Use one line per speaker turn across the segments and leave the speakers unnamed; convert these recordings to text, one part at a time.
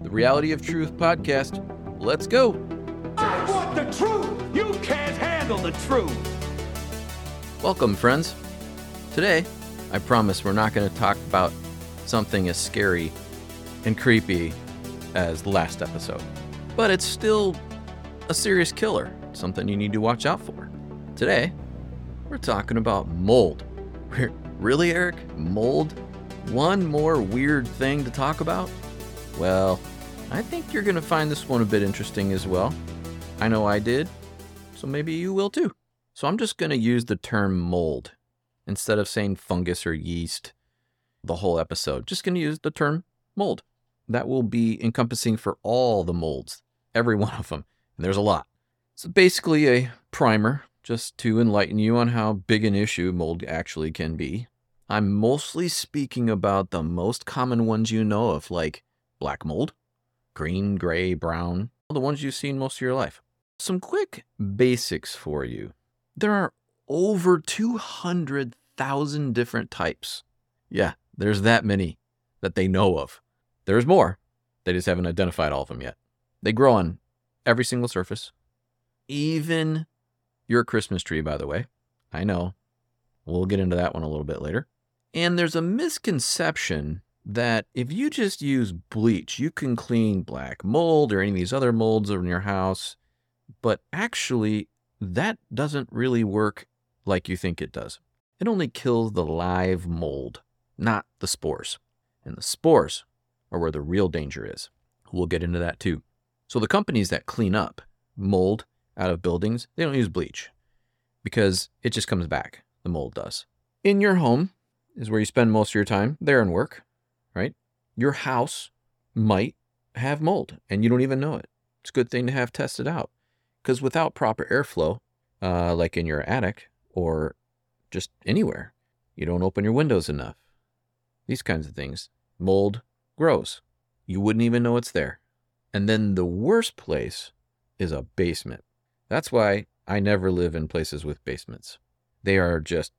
the Reality of Truth podcast. Let's go.
I want the truth. You can't handle the truth.
Welcome, friends. Today, I promise we're not going to talk about something as scary and creepy as the last episode, but it's still a serious killer, something you need to watch out for. Today, we're talking about mold. Really, Eric? Mold? One more weird thing to talk about? Well, I think you're going to find this one a bit interesting as well. I know I did, so maybe you will too. So I'm just going to use the term mold instead of saying fungus or yeast the whole episode. Just going to use the term mold. That will be encompassing for all the molds, every one of them. And there's a lot. It's basically a primer just to enlighten you on how big an issue mold actually can be. I'm mostly speaking about the most common ones you know of, like black mold, green, gray, brown, the ones you've seen most of your life. Some quick basics for you. There are over 200,000 different types. Yeah, there's that many that they know of. There's more. They just haven't identified all of them yet. They grow on every single surface, even your Christmas tree, by the way. I know. We'll get into that one a little bit later. And there's a misconception that if you just use bleach, you can clean black mold or any of these other molds in your house. But actually, that doesn't really work like you think it does. It only kills the live mold, not the spores. And the spores are where the real danger is. We'll get into that too. So the companies that clean up mold out of buildings, they don't use bleach because it just comes back. The mold does. In your home is where you spend most of your time there and work, right? Your house might have mold and you don't even know it. It's a good thing to have tested out because without proper airflow, uh, like in your attic or just anywhere, you don't open your windows enough. These kinds of things. Mold grows. You wouldn't even know it's there. And then the worst place is a basement. That's why I never live in places with basements. They are just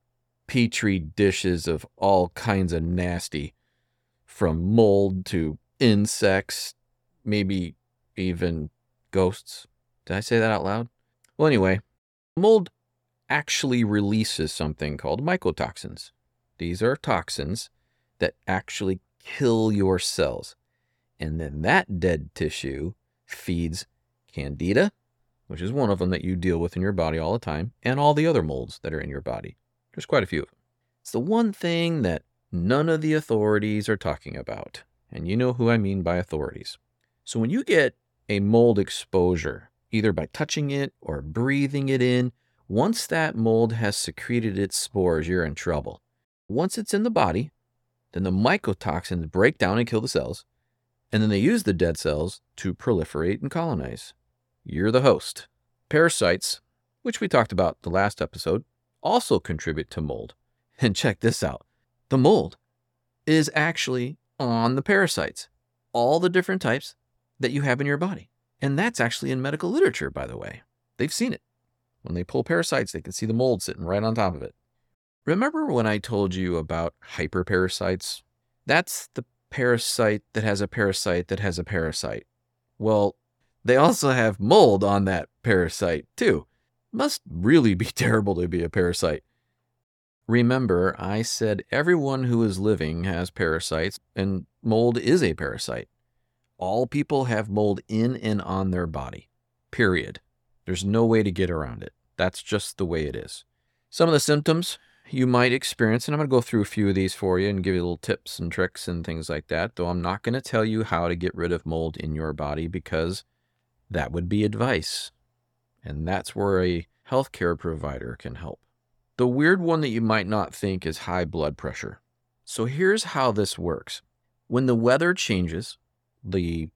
petri dishes of all kinds of nasty, from mold to insects, maybe even ghosts. Did I say that out loud? Well, anyway, mold actually releases something called mycotoxins. These are toxins that actually kill your cells. And then that dead tissue feeds candida, which is one of them that you deal with in your body all the time, and all the other molds that are in your body. There's quite a few of them. It's the one thing that none of the authorities are talking about. And you know who I mean by authorities. So when you get a mold exposure, either by touching it or breathing it in, once that mold has secreted its spores, you're in trouble. Once it's in the body, then the mycotoxins break down and kill the cells, and then they use the dead cells to proliferate and colonize. You're the host. Parasites, which we talked about the last episode, also contribute to mold. And check this out the mold is actually on the parasites, all the different types that you have in your body. And that's actually in medical literature, by the way. They've seen it. When they pull parasites, they can see the mold sitting right on top of it. Remember when I told you about hyperparasites? That's the parasite that has a parasite that has a parasite. Well, they also have mold on that parasite, too. Must really be terrible to be a parasite. Remember, I said everyone who is living has parasites, and mold is a parasite. All people have mold in and on their body, period. There's no way to get around it. That's just the way it is. Some of the symptoms you might experience, and I'm going to go through a few of these for you and give you little tips and tricks and things like that, though I'm not going to tell you how to get rid of mold in your body because that would be advice. And that's where a healthcare provider can help. The weird one that you might not think is high blood pressure. So here's how this works. When the weather changes, the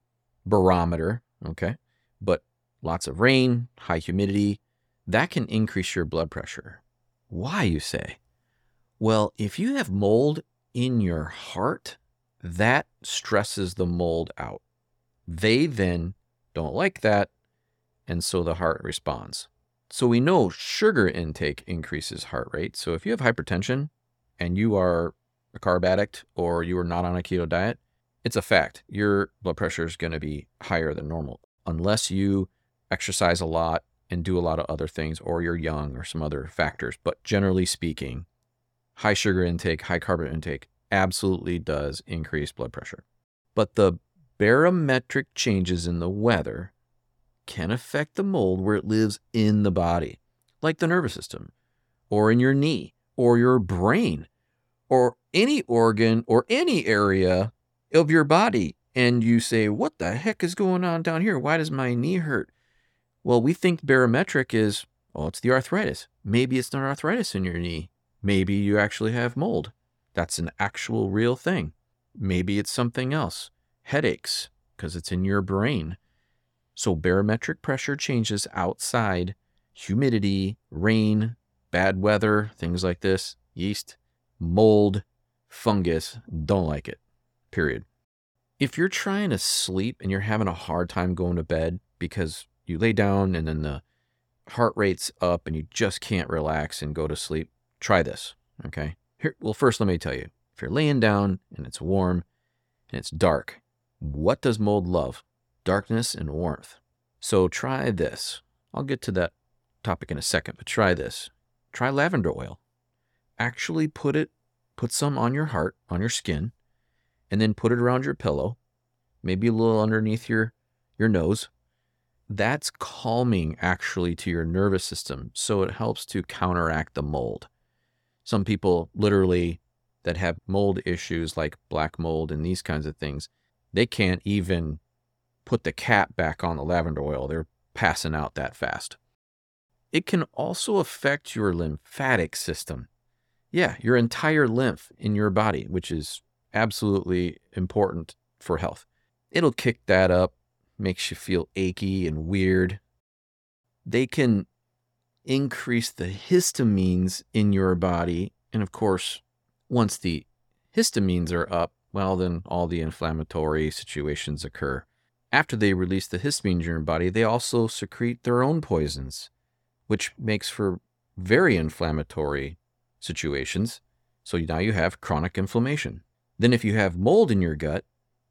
barometer, okay, but lots of rain, high humidity, that can increase your blood pressure. Why, you say? Well, if you have mold in your heart, that stresses the mold out. They then don't like that, and so the heart responds. So we know sugar intake increases heart rate. So if you have hypertension and you are a carb addict or you are not on a keto diet, it's a fact. Your blood pressure is going to be higher than normal unless you exercise a lot and do a lot of other things, or you're young or some other factors. But generally speaking, high sugar intake, high carb intake absolutely does increase blood pressure. But the barometric changes in the weather can affect the mold where it lives in the body, like the nervous system, or in your knee, or your brain, or any organ or any area of your body. And you say, What the heck is going on down here? Why does my knee hurt? Well, we think barometric is, well, it's the arthritis. Maybe it's not arthritis in your knee. Maybe you actually have mold. That's an actual real thing. Maybe it's something else. Headaches, because it's in your brain. So barometric pressure changes outside, humidity, rain, bad weather, things like this, yeast, mold, fungus, don't like it. Period. If you're trying to sleep and you're having a hard time going to bed because you lay down and then the heart rate's up and you just can't relax and go to sleep, try this. Okay. Here, well, first, let me tell you if you're laying down and it's warm and it's dark, what does mold love? Darkness and warmth. So try this. I'll get to that topic in a second, but try this. Try lavender oil. Actually put it, put some on your heart, on your skin, and then put it around your pillow, maybe a little underneath your, your nose, that's calming actually to your nervous system. So it helps to counteract the mold. Some people literally that have mold issues like black mold and these kinds of things, they can't even put the cap back on the lavender oil. They're passing out that fast. It can also affect your lymphatic system. Yeah, your entire lymph in your body, which is absolutely important for health. It'll kick that up, makes you feel achy and weird. They can increase the histamines in your body. And of course, once the histamines are up, well, then all the inflammatory situations occur. After they release the histamine in your body, they also secrete their own poisons, which makes for very inflammatory situations. So now you have chronic inflammation. Then, if you have mold in your gut,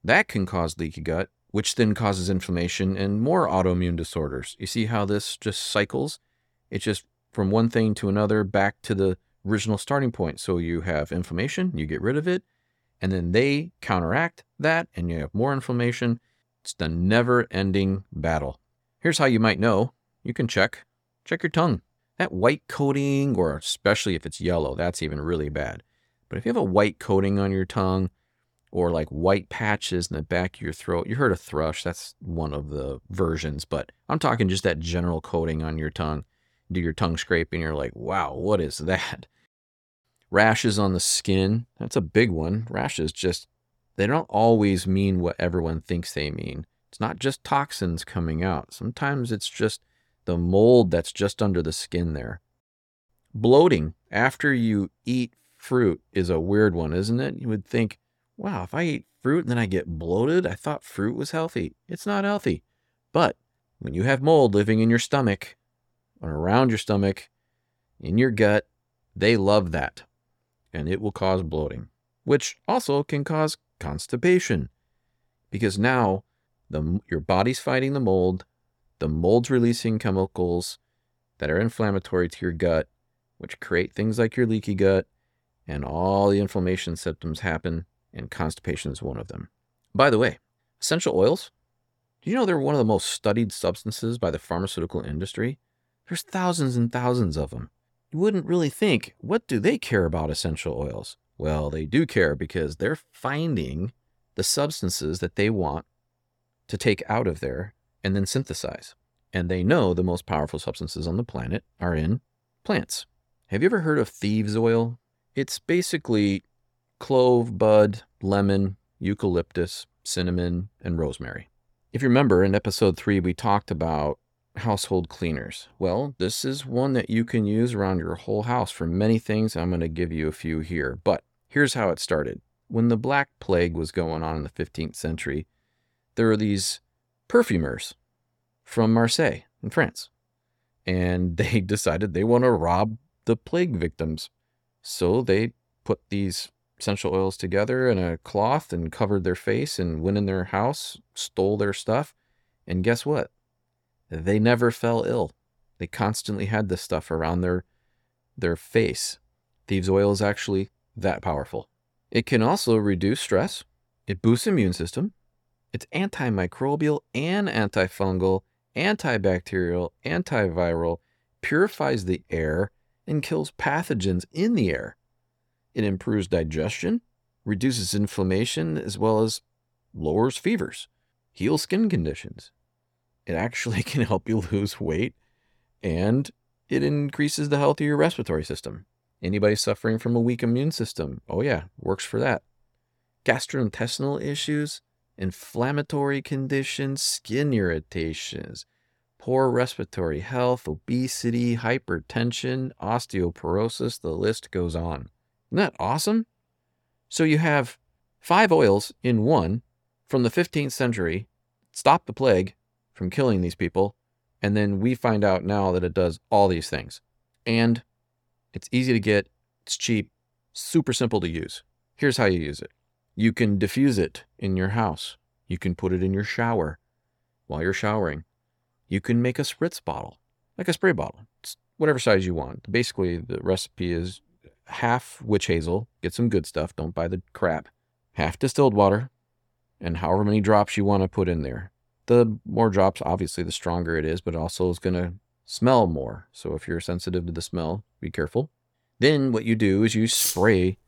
that can cause leaky gut, which then causes inflammation and more autoimmune disorders. You see how this just cycles? It's just from one thing to another back to the original starting point. So you have inflammation, you get rid of it, and then they counteract that, and you have more inflammation. It's the never ending battle. Here's how you might know you can check check your tongue. That white coating, or especially if it's yellow, that's even really bad. But if you have a white coating on your tongue, or like white patches in the back of your throat. You heard of thrush, that's one of the versions, but I'm talking just that general coating on your tongue. Do your tongue scraping, you're like, wow, what is that? Rashes on the skin, that's a big one. Rashes just, they don't always mean what everyone thinks they mean. It's not just toxins coming out, sometimes it's just the mold that's just under the skin there. Bloating after you eat fruit is a weird one, isn't it? You would think, wow, if I eat fruit and then I get bloated, I thought fruit was healthy. It's not healthy. But when you have mold living in your stomach or around your stomach, in your gut, they love that. And it will cause bloating, which also can cause constipation. Because now the, your body's fighting the mold, the mold's releasing chemicals that are inflammatory to your gut, which create things like your leaky gut, and all the inflammation symptoms happen and constipation is one of them. By the way, essential oils, do you know they're one of the most studied substances by the pharmaceutical industry? There's thousands and thousands of them. You wouldn't really think, what do they care about essential oils? Well, they do care because they're finding the substances that they want to take out of there and then synthesize. And they know the most powerful substances on the planet are in plants. Have you ever heard of thieves' oil? It's basically clove, bud, lemon, eucalyptus, cinnamon, and rosemary. If you remember, in episode three, we talked about household cleaners. Well, this is one that you can use around your whole house for many things. I'm going to give you a few here, but here's how it started. When the Black Plague was going on in the 15th century, there were these perfumers from Marseille in France, and they decided they want to rob the plague victims. So they put these essential oils together in a cloth and covered their face and went in their house, stole their stuff. And guess what? They never fell ill. They constantly had this stuff around their their face. Thieves oil is actually that powerful. It can also reduce stress. It boosts immune system. It's antimicrobial and antifungal, antibacterial, antiviral, purifies the air, and kills pathogens in the air. It improves digestion, reduces inflammation, as well as lowers fevers, heals skin conditions. It actually can help you lose weight and it increases the health of your respiratory system. Anybody suffering from a weak immune system, oh yeah, works for that. Gastrointestinal issues, inflammatory conditions, skin irritations, poor respiratory health, obesity, hypertension, osteoporosis, the list goes on. Isn't that awesome? So you have five oils in one from the 15th century, stop the plague from killing these people, and then we find out now that it does all these things. And it's easy to get, it's cheap, super simple to use. Here's how you use it you can diffuse it in your house, you can put it in your shower while you're showering. You can make a spritz bottle, like a spray bottle, it's whatever size you want. Basically, the recipe is half witch hazel, get some good stuff, don't buy the crap, half distilled water, and however many drops you want to put in there the more drops, obviously, the stronger it is, but it also is going to smell more. So if you're sensitive to the smell, be careful. Then what you do is you spray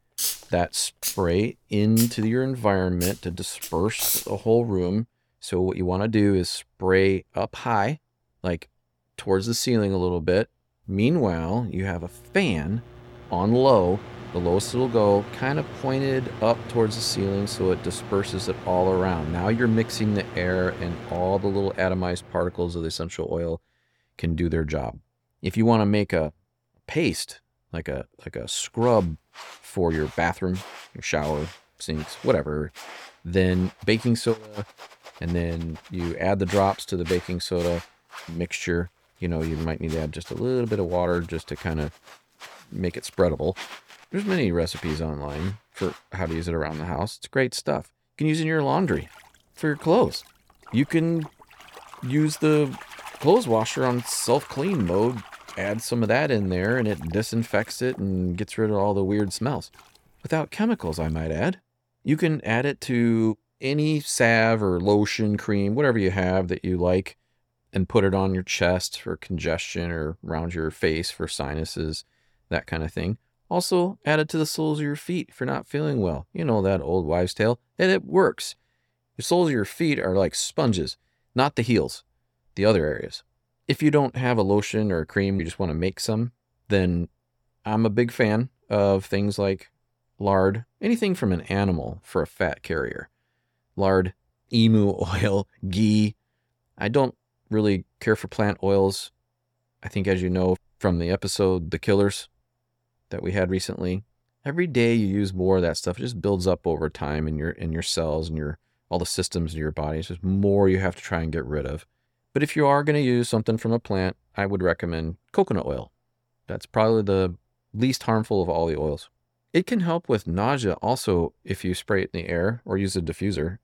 that spray into your environment to disperse the whole room. So what you want to do is spray up high, like towards the ceiling a little bit. Meanwhile, you have a fan on low the lowest it'll go kind of pointed up towards the ceiling so it disperses it all around. Now you're mixing the air and all the little atomized particles of the essential oil can do their job. If you want to make a paste, like a like a scrub for your bathroom, your shower, sinks, whatever, then baking soda and then you add the drops to the baking soda mixture. You know, you might need to add just a little bit of water just to kind of make it spreadable. There's many recipes online for how to use it around the house. It's great stuff. You can use it in your laundry for your clothes. You can use the clothes washer on self clean mode, add some of that in there, and it disinfects it and gets rid of all the weird smells. Without chemicals, I might add. You can add it to any salve or lotion, cream, whatever you have that you like, and put it on your chest for congestion or around your face for sinuses, that kind of thing. Also, add it to the soles of your feet if you're not feeling well. You know that old wives' tale, and it works. The soles of your feet are like sponges, not the heels, the other areas. If you don't have a lotion or a cream, you just want to make some, then I'm a big fan of things like lard, anything from an animal for a fat carrier. Lard, emu oil, ghee. I don't really care for plant oils. I think, as you know from the episode The Killers, that we had recently. Every day you use more of that stuff, it just builds up over time in your in your cells and your all the systems in your body. It's just more you have to try and get rid of. But if you are going to use something from a plant, I would recommend coconut oil. That's probably the least harmful of all the oils. It can help with nausea also if you spray it in the air or use a diffuser.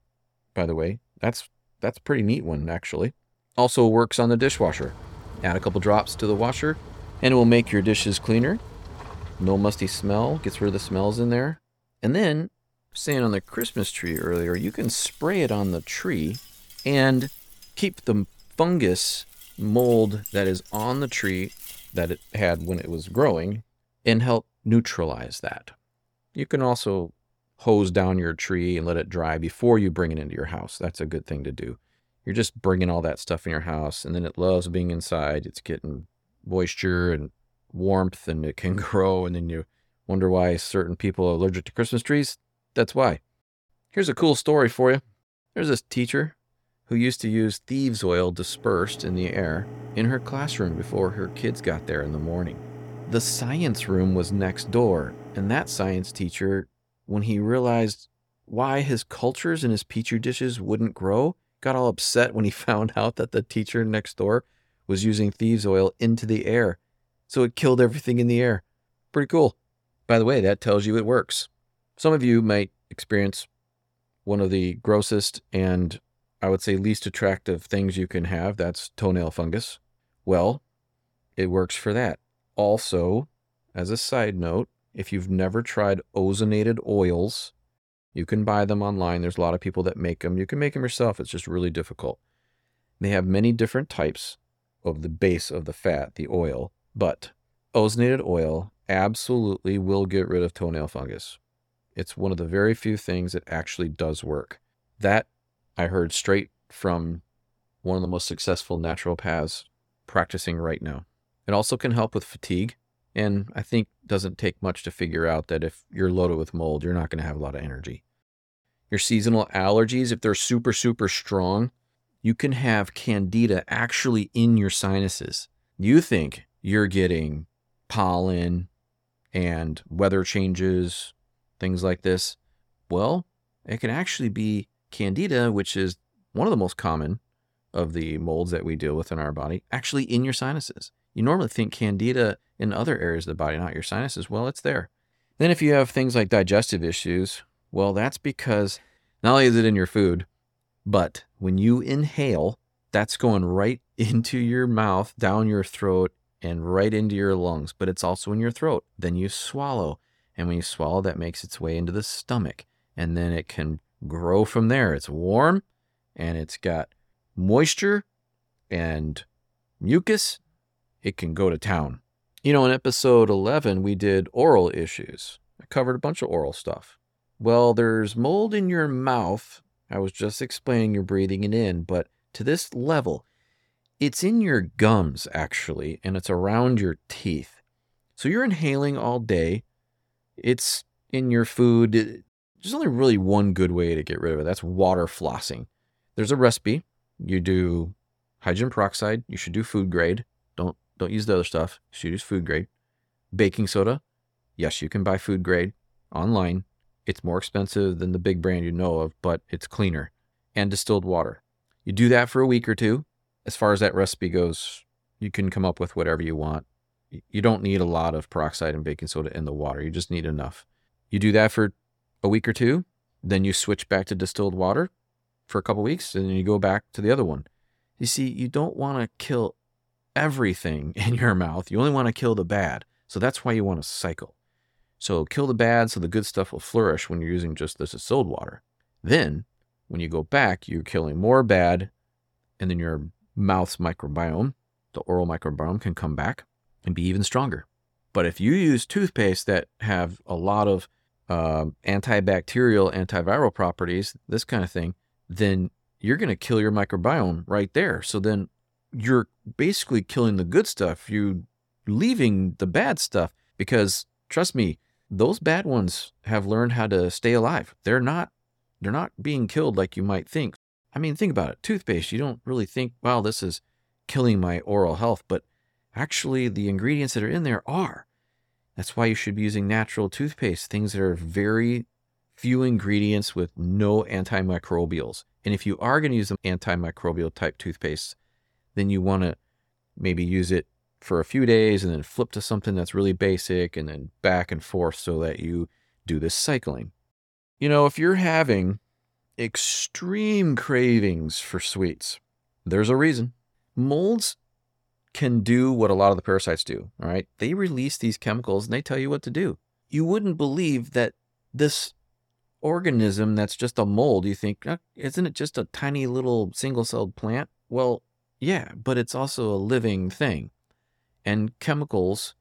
By the way, that's that's a pretty neat one actually. Also works on the dishwasher. Add a couple drops to the washer and it will make your dishes cleaner no musty smell, gets rid of the smells in there. And then, saying on the Christmas tree earlier, you can spray it on the tree and keep the fungus mold that is on the tree that it had when it was growing and help neutralize that. You can also hose down your tree and let it dry before you bring it into your house. That's a good thing to do. You're just bringing all that stuff in your house and then it loves being inside. It's getting moisture and warmth and it can grow. And then you wonder why certain people are allergic to Christmas trees. That's why. Here's a cool story for you. There's this teacher who used to use thieves' oil dispersed in the air in her classroom before her kids got there in the morning. The science room was next door, and that science teacher, when he realized why his cultures and his petri dishes wouldn't grow, got all upset when he found out that the teacher next door was using thieves' oil into the air so it killed everything in the air. Pretty cool. By the way, that tells you it works. Some of you might experience one of the grossest and I would say least attractive things you can have. That's toenail fungus. Well, it works for that. Also, as a side note, if you've never tried ozonated oils, you can buy them online. There's a lot of people that make them. You can make them yourself. It's just really difficult. They have many different types of the base of the fat, the oil, but ozonated oil absolutely will get rid of toenail fungus. It's one of the very few things that actually does work. That I heard straight from one of the most successful naturopaths practicing right now. It also can help with fatigue. And I think doesn't take much to figure out that if you're loaded with mold, you're not going to have a lot of energy. Your seasonal allergies, if they're super, super strong, you can have candida actually in your sinuses. You think you're getting pollen and weather changes, things like this. Well, it can actually be candida, which is one of the most common of the molds that we deal with in our body, actually in your sinuses. You normally think candida in other areas of the body, not your sinuses. Well, it's there. Then, if you have things like digestive issues, well, that's because not only is it in your food, but when you inhale, that's going right into your mouth, down your throat, and right into your lungs, but it's also in your throat. Then you swallow. And when you swallow, that makes its way into the stomach. And then it can grow from there. It's warm and it's got moisture and mucus. It can go to town. You know, in episode 11, we did oral issues. I covered a bunch of oral stuff. Well, there's mold in your mouth. I was just explaining you're breathing it in, but to this level, it's in your gums, actually, and it's around your teeth. So you're inhaling all day. It's in your food. There's only really one good way to get rid of it. That's water flossing. There's a recipe. You do hydrogen peroxide. You should do food grade. Don't don't use the other stuff. You should use food grade. Baking soda. Yes, you can buy food grade online. It's more expensive than the big brand you know of, but it's cleaner. And distilled water. You do that for a week or two as far as that recipe goes, you can come up with whatever you want. You don't need a lot of peroxide and baking soda in the water. You just need enough. You do that for a week or two, then you switch back to distilled water for a couple weeks, and then you go back to the other one. You see, you don't want to kill everything in your mouth. You only want to kill the bad. So that's why you want to cycle. So kill the bad so the good stuff will flourish when you're using just this distilled water. Then, when you go back, you're killing more bad, and then you're mouth's microbiome, the oral microbiome, can come back and be even stronger. But if you use toothpaste that have a lot of uh, antibacterial, antiviral properties, this kind of thing, then you're going to kill your microbiome right there. So then you're basically killing the good stuff. You leaving the bad stuff because trust me, those bad ones have learned how to stay alive. They're not they're not being killed like you might think. I mean, think about it. Toothpaste, you don't really think, wow, this is killing my oral health, but actually, the ingredients that are in there are. That's why you should be using natural toothpaste, things that are very few ingredients with no antimicrobials. And if you are going to use an antimicrobial type toothpaste, then you want to maybe use it for a few days and then flip to something that's really basic and then back and forth so that you do this cycling. You know, if you're having extreme cravings for sweets. There's a reason. Molds can do what a lot of the parasites do, all right? They release these chemicals and they tell you what to do. You wouldn't believe that this organism that's just a mold, you think, uh, isn't it just a tiny little single celled plant? Well, yeah, but it's also a living thing. And chemicals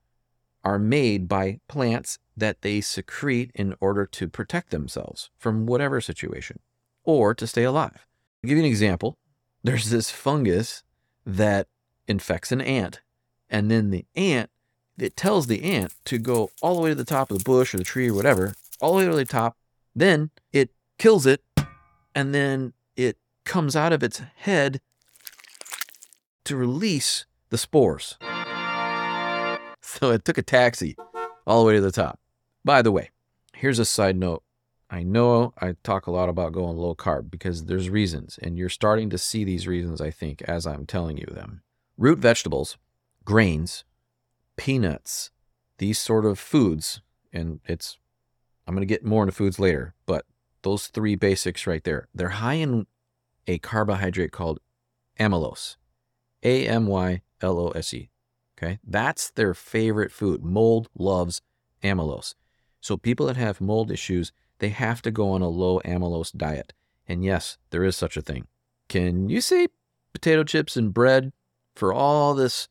are made by plants that they secrete in order to protect themselves from whatever situation or to stay alive. I'll give you an example. There's this fungus that infects an ant, and then the ant, it tells the ant to go all the way to the top of the bush or the tree or whatever, all the way to the top. Then it kills it, and then it comes out of its head to release the spores. So it took a taxi all the way to the top. By the way, here's a side note I know I talk a lot about going low carb because there's reasons, and you're starting to see these reasons, I think, as I'm telling you them. Root vegetables, grains, peanuts, these sort of foods, and it's I'm going to get more into foods later, but those three basics right there, they're high in a carbohydrate called amylose. A M Y L O S E. Okay. That's their favorite food. Mold loves amylose. So people that have mold issues, they have to go on a low amylose diet. And yes, there is such a thing. Can you say potato chips and bread for all this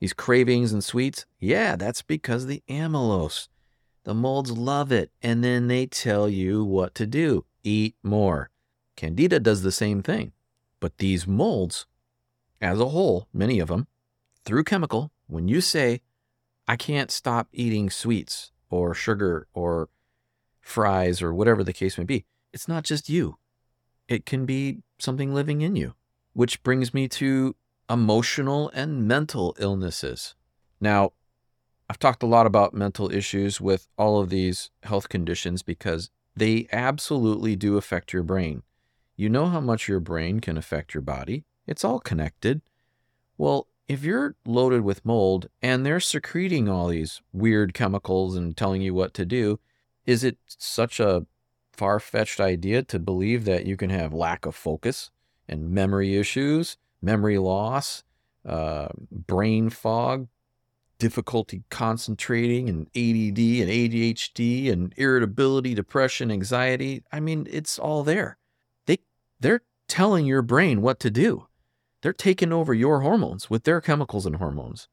these cravings and sweets? Yeah, that's because the amylose. The molds love it, and then they tell you what to do. Eat more. Candida does the same thing. But these molds, as a whole, many of them, through chemical, when you say, I can't stop eating sweets or sugar or fries or whatever the case may be, it's not just you. It can be something living in you, which brings me to emotional and mental illnesses. Now, I've talked a lot about mental issues with all of these health conditions because they absolutely do affect your brain. You know how much your brain can affect your body, it's all connected. Well, if you're loaded with mold and they're secreting all these weird chemicals and telling you what to do, is it such a far fetched idea to believe that you can have lack of focus and memory issues, memory loss, uh, brain fog, difficulty concentrating, and ADD and ADHD and irritability, depression, anxiety? I mean, it's all there. They they're telling your brain what to do. They're taking over your hormones with their chemicals and hormones.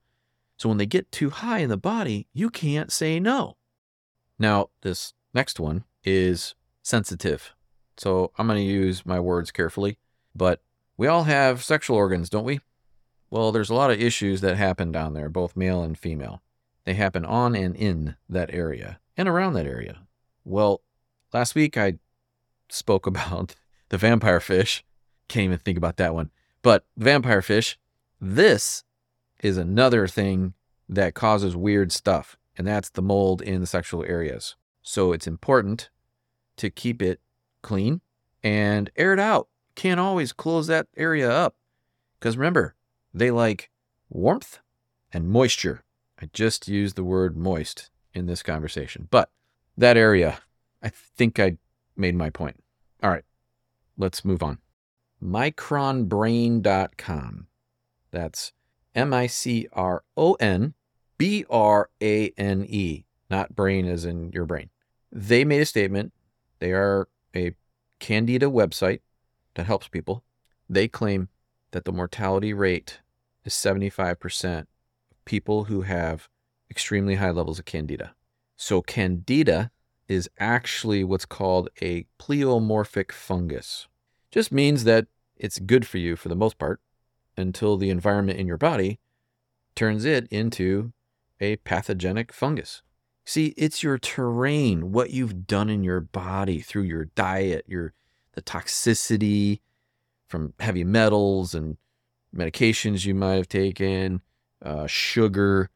So when they get too high in the body, you can't say no. Now, this next one is sensitive. So I'm going to use my words carefully, but we all have sexual organs, don't we? Well, there's a lot of issues that happen down there, both male and female. They happen on and in that area and around that area. Well, last week I spoke about the vampire fish. Can't even think about that one. But vampire fish, this is another thing that causes weird stuff, and that's the mold in the sexual areas. So it's important to keep it clean and air it out. Can't always close that area up. Because remember, they like warmth and moisture. I just used the word moist in this conversation. But that area, I think I made my point. All right, let's move on. Micronbrane.com. That's M I C R O N B R A N E, not brain as in your brain. They made a statement. They are a Candida website that helps people. They claim that the mortality rate is 75% of people who have extremely high levels of Candida. So, Candida is actually what's called a pleomorphic fungus. Just means that it's good for you for the most part until the environment in your body turns it into a pathogenic fungus. See, it's your terrain, what you've done in your body through your diet, your the toxicity from heavy metals and medications you might have taken, uh, sugar,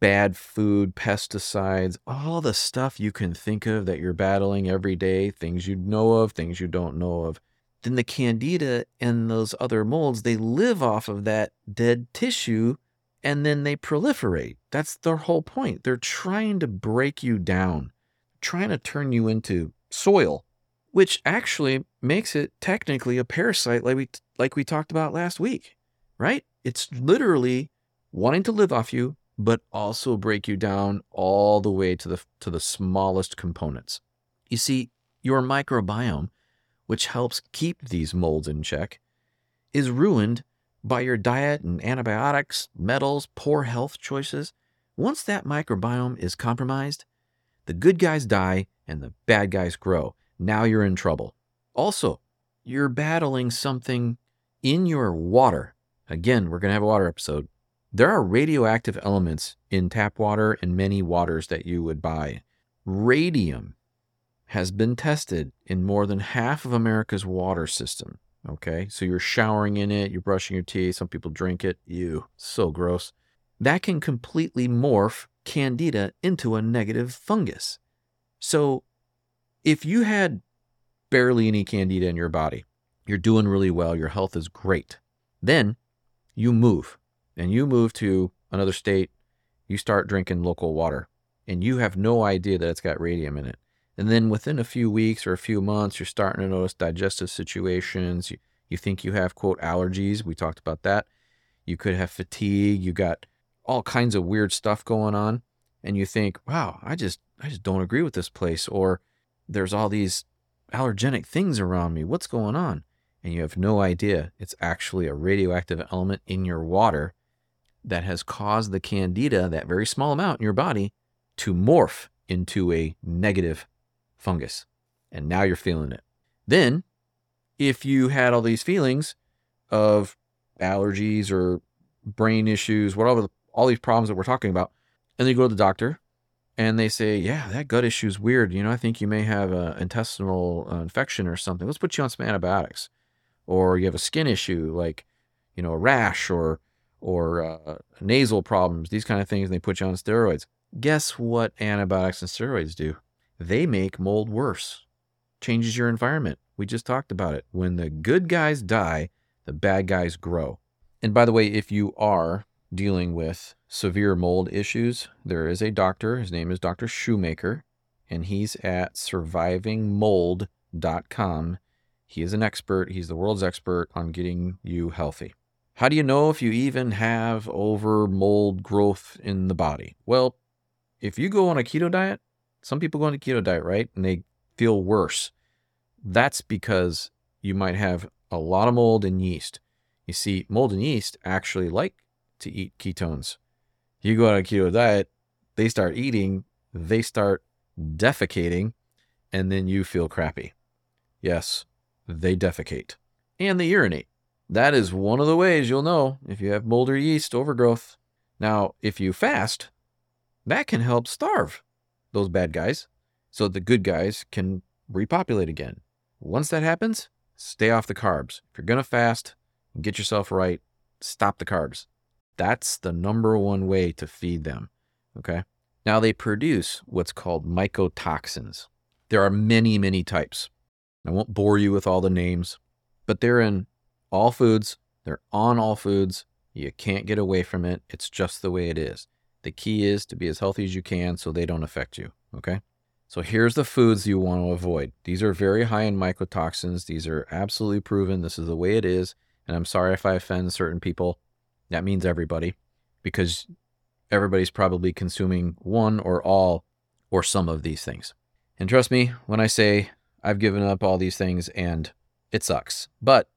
bad food, pesticides, all the stuff you can think of that you're battling every day, things you know of, things you don't know of. Then the candida and those other molds, they live off of that dead tissue and then they proliferate. That's their whole point. They're trying to break you down, trying to turn you into soil, which actually makes it technically a parasite like we like we talked about last week, right? It's literally wanting to live off you but also break you down all the way to the to the smallest components. You see, your microbiome, which helps keep these molds in check, is ruined by your diet and antibiotics, metals, poor health choices. Once that microbiome is compromised, the good guys die and the bad guys grow. Now you're in trouble. Also, you're battling something in your water. Again, we're going to have a water episode. There are radioactive elements in tap water and many waters that you would buy. Radium has been tested in more than half of America's water system. Okay, so you're showering in it, you're brushing your teeth, some people drink it. Ew, so gross. That can completely morph candida into a negative fungus. So if you had barely any candida in your body, you're doing really well, your health is great, then you move and you move to another state, you start drinking local water and you have no idea that it's got radium in it. And then within a few weeks or a few months, you're starting to notice digestive situations. You, you think you have, quote, allergies. We talked about that. You could have fatigue. You got all kinds of weird stuff going on. And you think, wow, I just, I just don't agree with this place. Or there's all these allergenic things around me. What's going on? And you have no idea. It's actually a radioactive element in your water that has caused the candida, that very small amount in your body, to morph into a negative fungus. And now you're feeling it. Then, if you had all these feelings of allergies or brain issues, whatever, all these problems that we're talking about, and then you go to the doctor and they say, yeah, that gut issue is weird. You know, I think you may have an intestinal uh, infection or something. Let's put you on some antibiotics. Or you have a skin issue like, you know, a rash or or uh, nasal problems, these kind of things, and they put you on steroids. Guess what antibiotics and steroids do? They make mold worse, changes your environment. We just talked about it. When the good guys die, the bad guys grow. And by the way, if you are dealing with severe mold issues, there is a doctor. His name is Dr. Shoemaker, and he's at survivingmold.com. He is an expert, he's the world's expert on getting you healthy. How do you know if you even have over mold growth in the body? Well, if you go on a keto diet, some people go on a keto diet, right? And they feel worse. That's because you might have a lot of mold and yeast. You see, mold and yeast actually like to eat ketones. You go on a keto diet, they start eating, they start defecating, and then you feel crappy. Yes, they defecate and they urinate. That is one of the ways you'll know if you have mold or yeast overgrowth. Now, if you fast, that can help starve those bad guys so the good guys can repopulate again. Once that happens, stay off the carbs. If you're going to fast, get yourself right, stop the carbs. That's the number one way to feed them. Okay. Now they produce what's called mycotoxins. There are many, many types. I won't bore you with all the names, but they're in all foods. They're on all foods. You can't get away from it. It's just the way it is. The key is to be as healthy as you can so they don't affect you. Okay. So here's the foods you want to avoid. These are very high in mycotoxins. These are absolutely proven. This is the way it is. And I'm sorry if I offend certain people. That means everybody, because everybody's probably consuming one or all or some of these things. And trust me when I say I've given up all these things and it sucks. But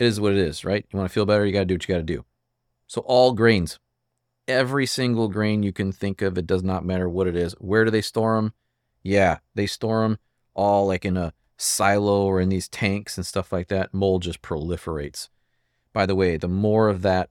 it is what it is, right? You want to feel better, you got to do what you got to do. So, all grains, every single grain you can think of, it does not matter what it is. Where do they store them? Yeah, they store them all like in a silo or in these tanks and stuff like that. Mold just proliferates. By the way, the more of that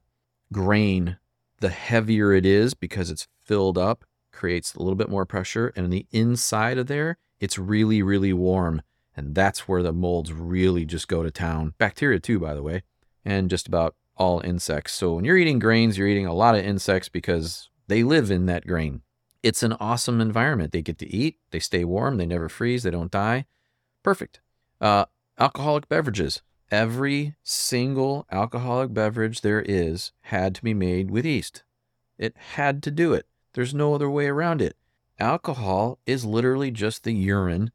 grain, the heavier it is because it's filled up, creates a little bit more pressure. And on the inside of there, it's really, really warm. And that's where the molds really just go to town. Bacteria, too, by the way, and just about all insects. So when you're eating grains, you're eating a lot of insects because they live in that grain. It's an awesome environment. They get to eat, they stay warm, they never freeze, they don't die. Perfect. Uh, alcoholic beverages. Every single alcoholic beverage there is had to be made with yeast. It had to do it. There's no other way around it. Alcohol is literally just the urine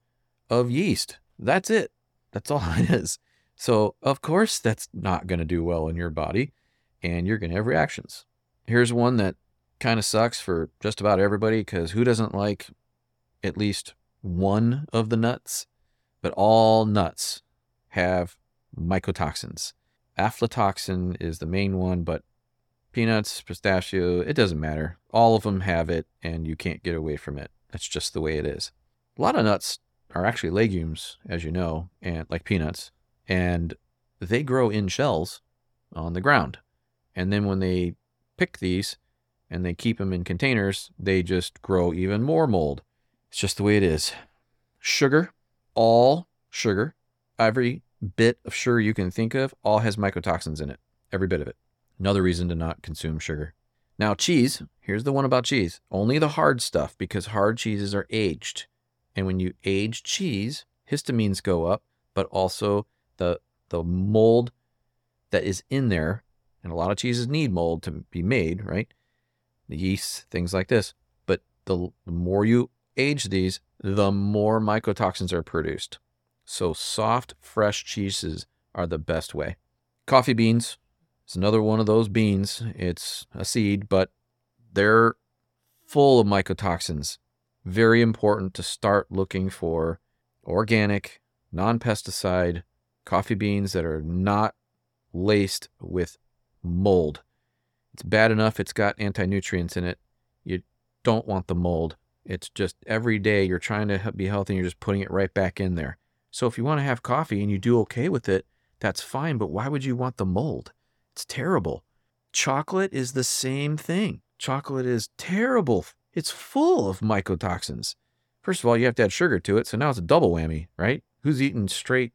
of yeast. That's it. That's all it is. So, of course, that's not going to do well in your body and you're going to have reactions. Here's one that kind of sucks for just about everybody because who doesn't like at least one of the nuts? But all nuts have mycotoxins. Aflatoxin is the main one, but peanuts, pistachio, it doesn't matter. All of them have it and you can't get away from it. That's just the way it is. A lot of nuts are actually legumes, as you know, and like peanuts, and they grow in shells on the ground. And then when they pick these and they keep them in containers, they just grow even more mold. It's just the way it is. Sugar, all sugar, every bit of sugar you can think of, all has mycotoxins in it. Every bit of it. Another reason to not consume sugar. Now, cheese, here's the one about cheese only the hard stuff because hard cheeses are aged. And when you age cheese, histamines go up, but also the the mold that is in there, and a lot of cheeses need mold to be made, right? The yeast, things like this. But the, the more you age these, the more mycotoxins are produced. So, soft, fresh cheeses are the best way. Coffee beans is another one of those beans. It's a seed, but they're full of mycotoxins. Very important to start looking for organic, non pesticide coffee beans that are not laced with mold. It's bad enough it's got anti nutrients in it. You don't want the mold. It's just every day you're trying to be healthy and you're just putting it right back in there. So if you want to have coffee and you do okay with it, that's fine, but why would you want the mold? It's terrible. Chocolate is the same thing. Chocolate is terrible. It's full of mycotoxins. First of all, you have to add sugar to it, so now it's a double whammy, right? Who's eating straight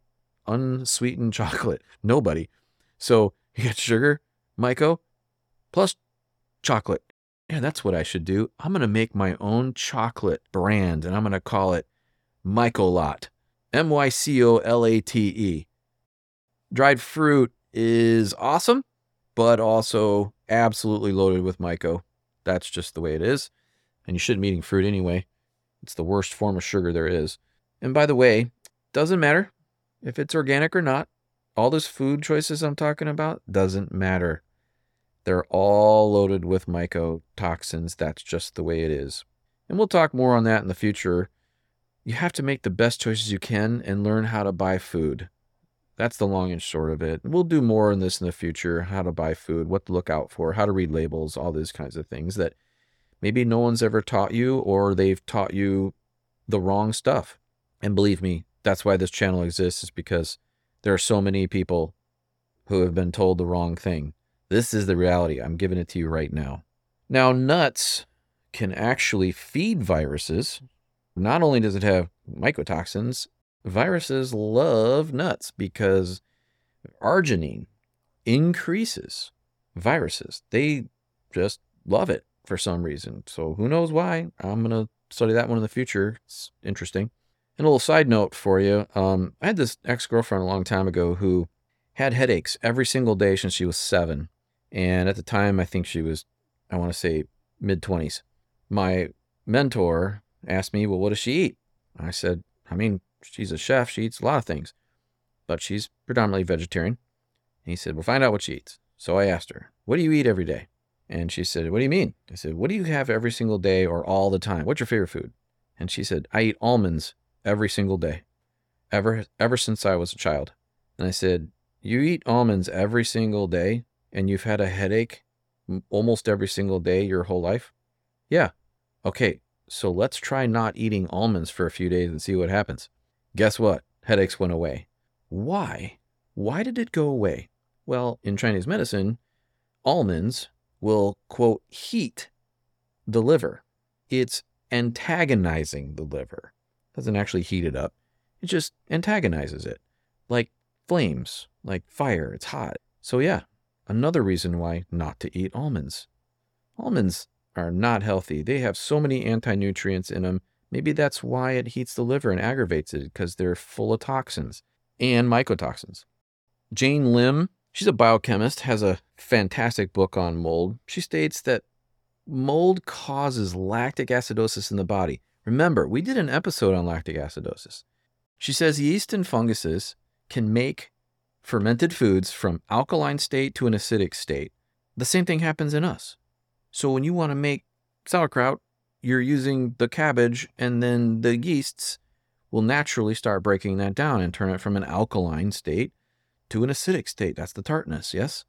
unsweetened chocolate? Nobody. So you got sugar, myco, plus chocolate. Yeah, that's what I should do. I'm going to make my own chocolate brand and I'm going to call it Mycolate. M Y C O L A T E. Dried fruit is awesome, but also absolutely loaded with myco. That's just the way it is. And you shouldn't be eating fruit anyway. It's the worst form of sugar there is. And by the way, doesn't matter if it's organic or not. All those food choices I'm talking about doesn't matter. They're all loaded with mycotoxins. That's just the way it is. And we'll talk more on that in the future. You have to make the best choices you can and learn how to buy food. That's the long and short of it. We'll do more on this in the future how to buy food, what to look out for, how to read labels, all these kinds of things that maybe no one's ever taught you or they've taught you the wrong stuff. And believe me, that's why this channel exists, is because there are so many people who have been told the wrong thing. This is the reality. I'm giving it to you right now. Now, nuts can actually feed viruses. Not only does it have mycotoxins, viruses love nuts because arginine increases viruses. They just love it for some reason. So who knows why? I'm going to study that one in the future. It's interesting. And a little side note for you um, I had this ex girlfriend a long time ago who had headaches every single day since she was seven. And at the time, I think she was, I want to say, mid 20s. My mentor asked me, Well, what does she eat? I said, I mean, she's a chef. She eats a lot of things, but she's predominantly vegetarian. And he said, Well, find out what she eats. So I asked her, What do you eat every day? And she said, What do you mean? I said, What do you have every single day or all the time? What's your favorite food? And she said, I eat almonds every single day, ever, ever since I was a child. And I said, You eat almonds every single day? and you've had a headache almost every single day your whole life? Yeah. Okay, so let's try not eating almonds for a few days and see what happens. Guess what? Headaches went away. Why? Why did it go away? Well, in Chinese medicine, almonds will, quote, heat the liver. It's antagonizing the liver. Doesn't actually heat it up, it just antagonizes it. Like flames, like fire. It's hot. So, yeah, Another reason why not to eat almonds. Almonds are not healthy. They have so many anti nutrients in them. Maybe that's why it heats the liver and aggravates it because they're full of toxins and mycotoxins. Jane Lim, she's a biochemist, has a fantastic book on mold. She states that mold causes lactic acidosis in the body. Remember, we did an episode on lactic acidosis. She says yeast and funguses can make fermented foods from alkaline state to an acidic state, the same thing happens in us. So when you want to make sauerkraut, you're using the cabbage, and then the yeasts will naturally start breaking that down and turn it from an alkaline state to an acidic state. That's the tartness, yes?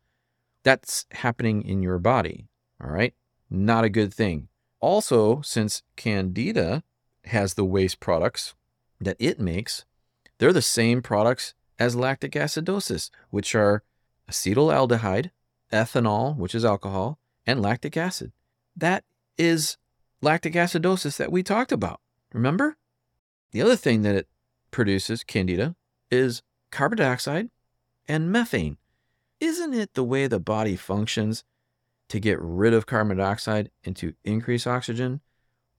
That's happening in your body, all right? Not a good thing. Also, since Candida has the waste products that it makes, they're the same products as lactic acidosis, which are acetaldehyde, ethanol, which is alcohol, and lactic acid. That is lactic acidosis that we talked about. Remember? The other thing that it produces, candida, is carbon dioxide and methane. Isn't it the way the body functions to get rid of carbon dioxide and to increase oxygen?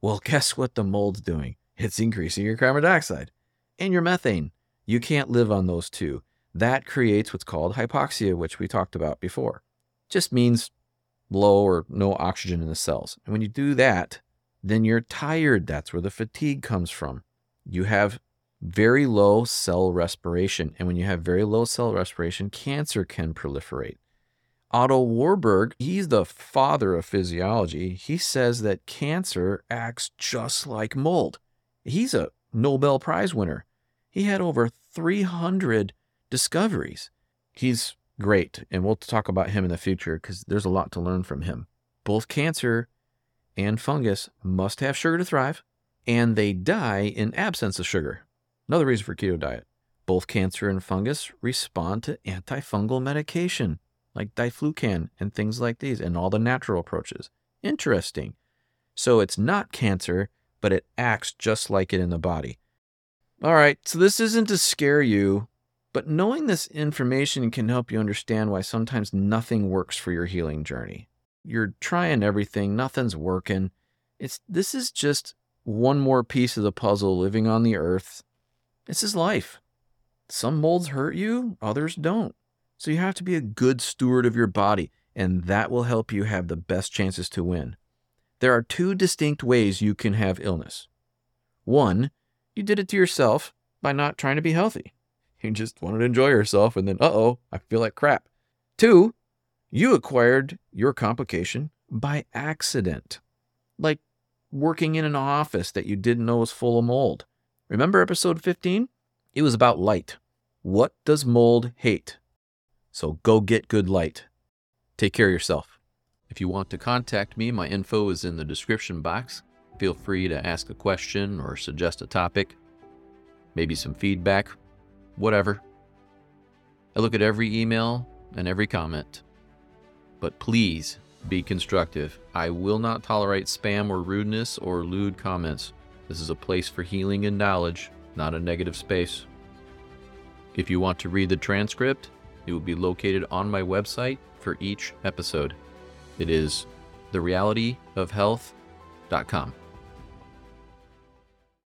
Well, guess what the mold's doing? It's increasing your carbon dioxide and your methane. You can't live on those two. That creates what's called hypoxia, which we talked about before. Just means low or no oxygen in the cells. And when you do that, then you're tired. That's where the fatigue comes from. you have very low cell respiration. And when you have very low cell respiration, cancer can proliferate. Otto Warburg, he's the father of physiology. He says that cancer acts just like mold. He's a Nobel Prize winner. He had over 300 discoveries. He's great, and we'll talk about him in the future because there's a lot to learn from him. Both cancer and fungus must have sugar to thrive, and they die in absence of sugar. Another reason for keto diet. Both cancer and fungus respond to antifungal medication like diflucan and things like these and all the natural approaches. Interesting. So it's not cancer, but it acts just like it in the body. All right, so this isn't to scare you, but knowing this information can help you understand why sometimes nothing works for your healing journey. You're trying everything, nothing's working. It's this is just one more piece of the puzzle living on the earth. This is life. Some molds hurt you, others don't. So you have to be a good steward of your body, and that will help you have the best chances to win. There are two distinct ways you can have illness. One, you did it to yourself by not trying to be healthy. You just wanted to enjoy yourself, and then, uh oh, I feel like crap. Two, you acquired your complication by accident, like working in an office that you didn't know was full of mold. Remember episode 15? It was about light. What does mold hate? So go get good light. Take care of yourself. If you want to contact me, my info is in the description box. Feel free to ask a question or suggest a topic, maybe some feedback, whatever. I look at every email and every comment. But please be constructive. I will not tolerate spam or rudeness or lewd comments. This is a place for healing and knowledge, not a negative space. If you want to read the transcript, it will be located on my website for each episode. It is therealityofhealth.com.